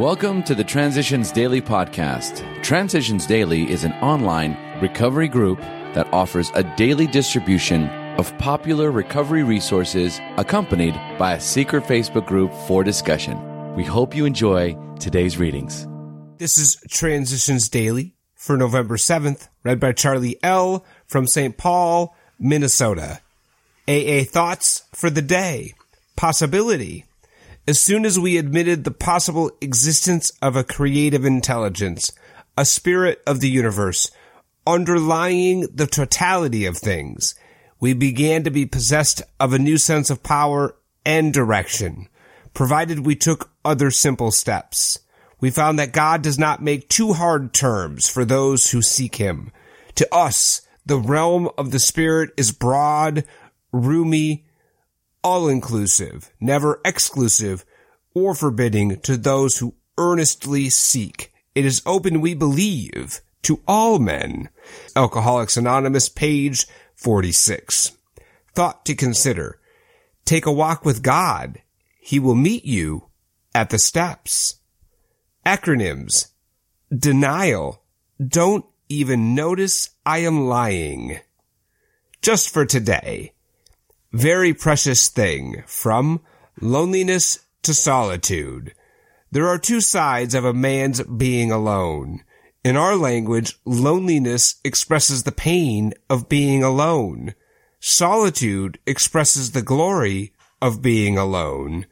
Welcome to the Transitions Daily podcast. Transitions Daily is an online recovery group that offers a daily distribution of popular recovery resources accompanied by a secret Facebook group for discussion. We hope you enjoy today's readings. This is Transitions Daily for November 7th, read by Charlie L. from St. Paul, Minnesota. AA thoughts for the day. Possibility. As soon as we admitted the possible existence of a creative intelligence, a spirit of the universe, underlying the totality of things, we began to be possessed of a new sense of power and direction, provided we took other simple steps. We found that God does not make too hard terms for those who seek Him. To us, the realm of the Spirit is broad, roomy, all inclusive, never exclusive or forbidding to those who earnestly seek. It is open, we believe, to all men. Alcoholics Anonymous, page 46. Thought to consider. Take a walk with God. He will meet you at the steps. Acronyms. Denial. Don't even notice I am lying. Just for today. Very precious thing from loneliness to solitude. There are two sides of a man's being alone. In our language, loneliness expresses the pain of being alone. Solitude expresses the glory of being alone.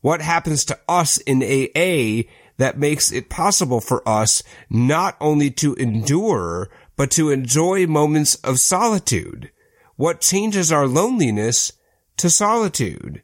What happens to us in AA that makes it possible for us not only to endure, but to enjoy moments of solitude? What changes our loneliness to solitude?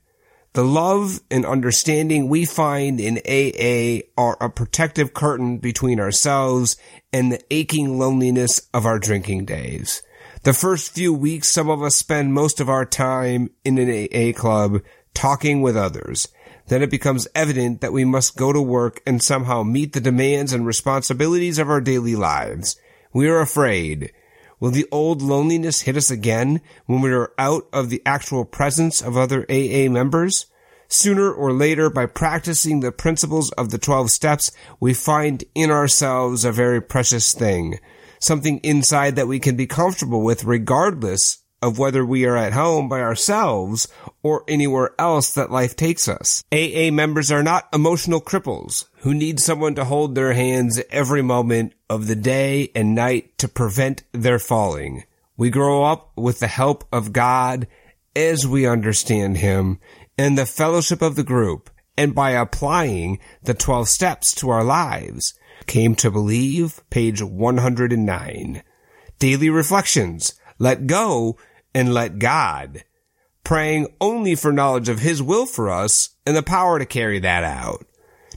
The love and understanding we find in AA are a protective curtain between ourselves and the aching loneliness of our drinking days. The first few weeks, some of us spend most of our time in an AA club talking with others. Then it becomes evident that we must go to work and somehow meet the demands and responsibilities of our daily lives. We are afraid. Will the old loneliness hit us again when we are out of the actual presence of other AA members? Sooner or later, by practicing the principles of the 12 steps, we find in ourselves a very precious thing. Something inside that we can be comfortable with regardless of whether we are at home by ourselves or anywhere else that life takes us. AA members are not emotional cripples who need someone to hold their hands every moment of the day and night to prevent their falling. We grow up with the help of God as we understand Him and the fellowship of the group and by applying the 12 steps to our lives. Came to believe, page 109. Daily reflections. Let go and let God. Praying only for knowledge of His will for us and the power to carry that out.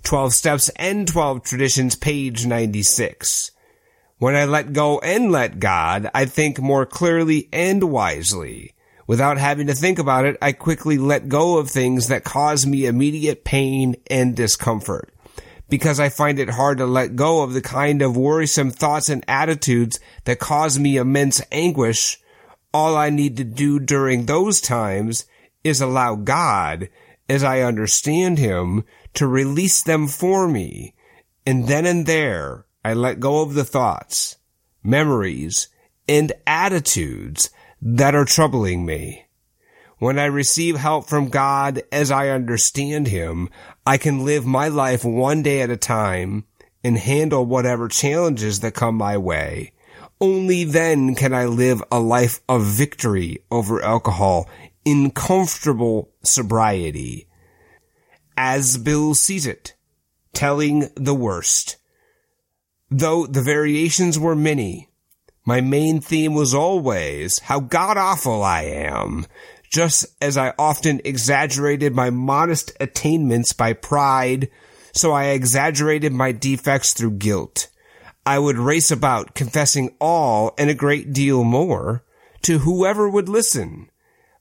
12 Steps and 12 Traditions, page 96. When I let go and let God, I think more clearly and wisely. Without having to think about it, I quickly let go of things that cause me immediate pain and discomfort. Because I find it hard to let go of the kind of worrisome thoughts and attitudes that cause me immense anguish, all I need to do during those times is allow God, as I understand Him, to release them for me. And then and there, I let go of the thoughts, memories, and attitudes that are troubling me. When I receive help from God as I understand Him, I can live my life one day at a time and handle whatever challenges that come my way. Only then can I live a life of victory over alcohol in comfortable sobriety. As Bill sees it, telling the worst. Though the variations were many, my main theme was always how god awful I am, just as I often exaggerated my modest attainments by pride, so I exaggerated my defects through guilt. I would race about confessing all and a great deal more to whoever would listen.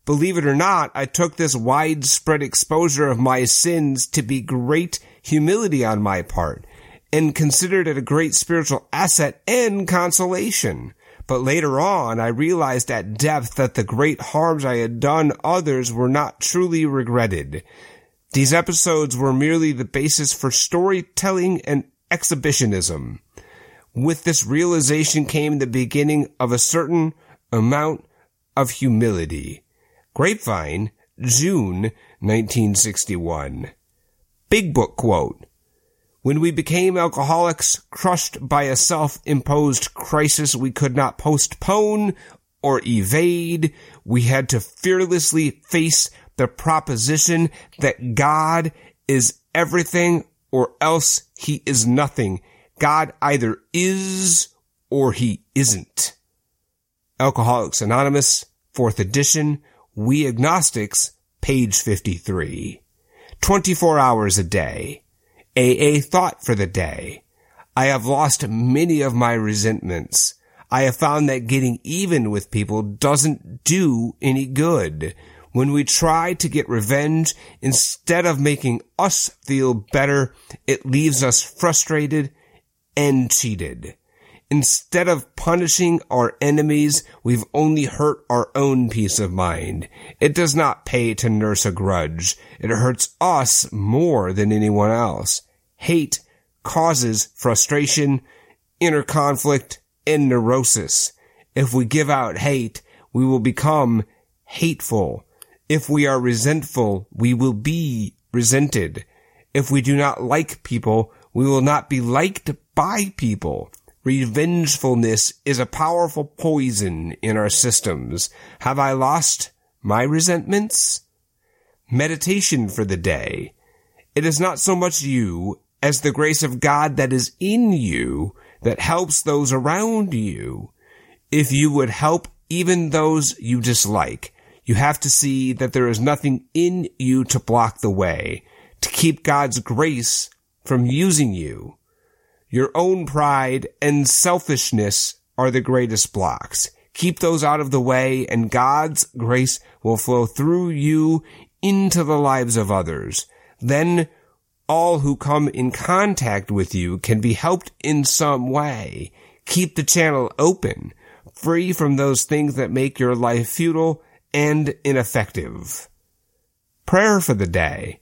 Believe it or not, I took this widespread exposure of my sins to be great humility on my part and considered it a great spiritual asset and consolation. But later on, I realized at depth that the great harms I had done others were not truly regretted. These episodes were merely the basis for storytelling and exhibitionism. With this realization came the beginning of a certain amount of humility. Grapevine, June 1961. Big Book quote. When we became alcoholics, crushed by a self-imposed crisis we could not postpone or evade, we had to fearlessly face the proposition that God is everything or else he is nothing. God either is or he isn't. Alcoholics Anonymous, 4th edition, We Agnostics, page 53. 24 hours a day. AA thought for the day. I have lost many of my resentments. I have found that getting even with people doesn't do any good. When we try to get revenge, instead of making us feel better, it leaves us frustrated and cheated. Instead of punishing our enemies, we've only hurt our own peace of mind. It does not pay to nurse a grudge. It hurts us more than anyone else. Hate causes frustration, inner conflict, and neurosis. If we give out hate, we will become hateful. If we are resentful, we will be resented. If we do not like people, we will not be liked by people. Revengefulness is a powerful poison in our systems. Have I lost my resentments? Meditation for the day. It is not so much you as the grace of God that is in you that helps those around you. If you would help even those you dislike, you have to see that there is nothing in you to block the way, to keep God's grace from using you. Your own pride and selfishness are the greatest blocks. Keep those out of the way and God's grace will flow through you into the lives of others. Then all who come in contact with you can be helped in some way. Keep the channel open, free from those things that make your life futile and ineffective. Prayer for the day.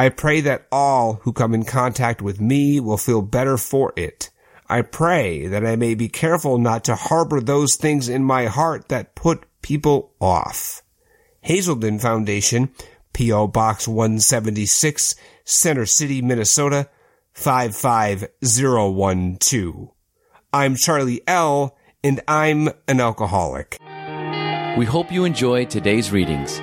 I pray that all who come in contact with me will feel better for it. I pray that I may be careful not to harbor those things in my heart that put people off. Hazelden Foundation, P.O. Box 176, Center City, Minnesota, 55012. I'm Charlie L., and I'm an alcoholic. We hope you enjoyed today's readings.